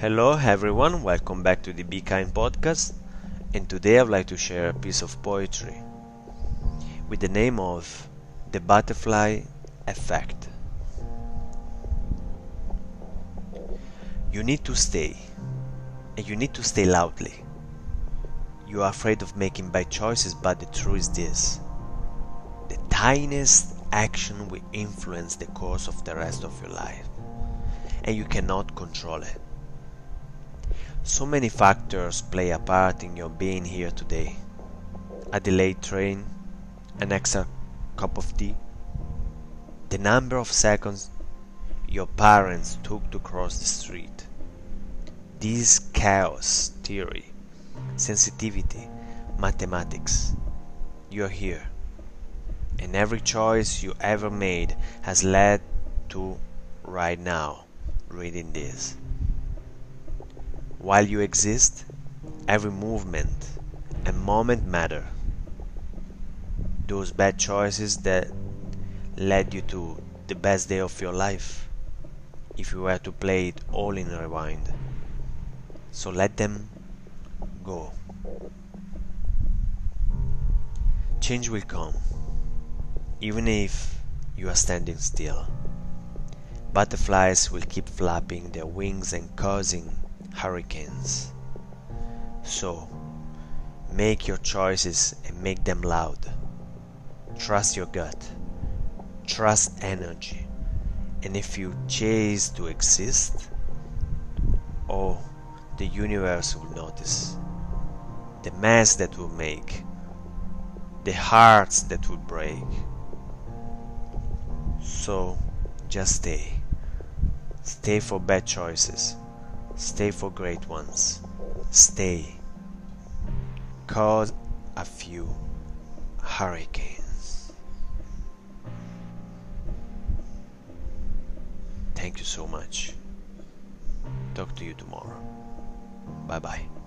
Hello everyone, welcome back to the Be Kind podcast. And today I'd like to share a piece of poetry with the name of The Butterfly Effect. You need to stay, and you need to stay loudly. You are afraid of making bad choices, but the truth is this the tiniest action will influence the course of the rest of your life, and you cannot control it. So many factors play a part in your being here today. A delayed train, an extra cup of tea, the number of seconds your parents took to cross the street. This chaos theory, sensitivity, mathematics. You're here. And every choice you ever made has led to right now reading this. While you exist, every movement and moment matter. Those bad choices that led you to the best day of your life, if you were to play it all in rewind. So let them go. Change will come, even if you are standing still. Butterflies will keep flapping their wings and causing hurricanes. So, make your choices and make them loud. Trust your gut. Trust energy. And if you chase to exist, oh, the universe will notice. The mess that will make. The hearts that will break. So, just stay. Stay for bad choices. Stay for great ones. Stay. Cause a few hurricanes. Thank you so much. Talk to you tomorrow. Bye bye.